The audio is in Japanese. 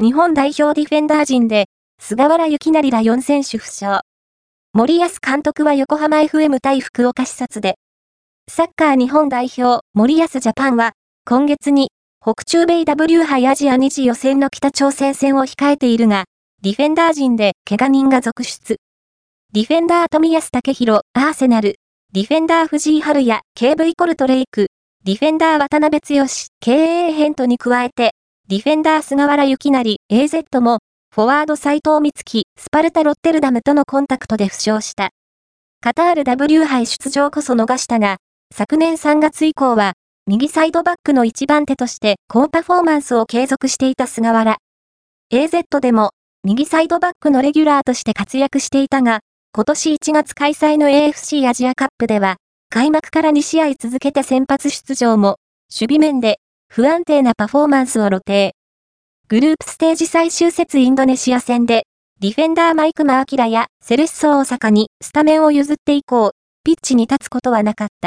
日本代表ディフェンダー陣で、菅原幸成ら4選手負傷。森保監督は横浜 FM 対福岡視察で、サッカー日本代表森保ジャパンは、今月に北中米 W 杯アジア2次予選の北朝鮮戦を控えているが、ディフェンダー陣で怪我人が続出。ディフェンダー富安武宏、アーセナル、ディフェンダー藤井春也、KV コルトレイク、ディフェンダー渡辺剛、KA ヘントに加えて、ディフェンダー菅原幸成、AZ も、フォワード斎藤光希、スパルタロッテルダムとのコンタクトで負傷した。カタール W 杯出場こそ逃したが、昨年3月以降は、右サイドバックの一番手として高パフォーマンスを継続していた菅原。AZ でも、右サイドバックのレギュラーとして活躍していたが、今年1月開催の AFC アジアカップでは、開幕から2試合続けて先発出場も、守備面で不安定なパフォーマンスを露呈。グループステージ最終節インドネシア戦で、ディフェンダーマイクマアキラやセレッソ大阪にスタメンを譲って以降、ピッチに立つことはなかった。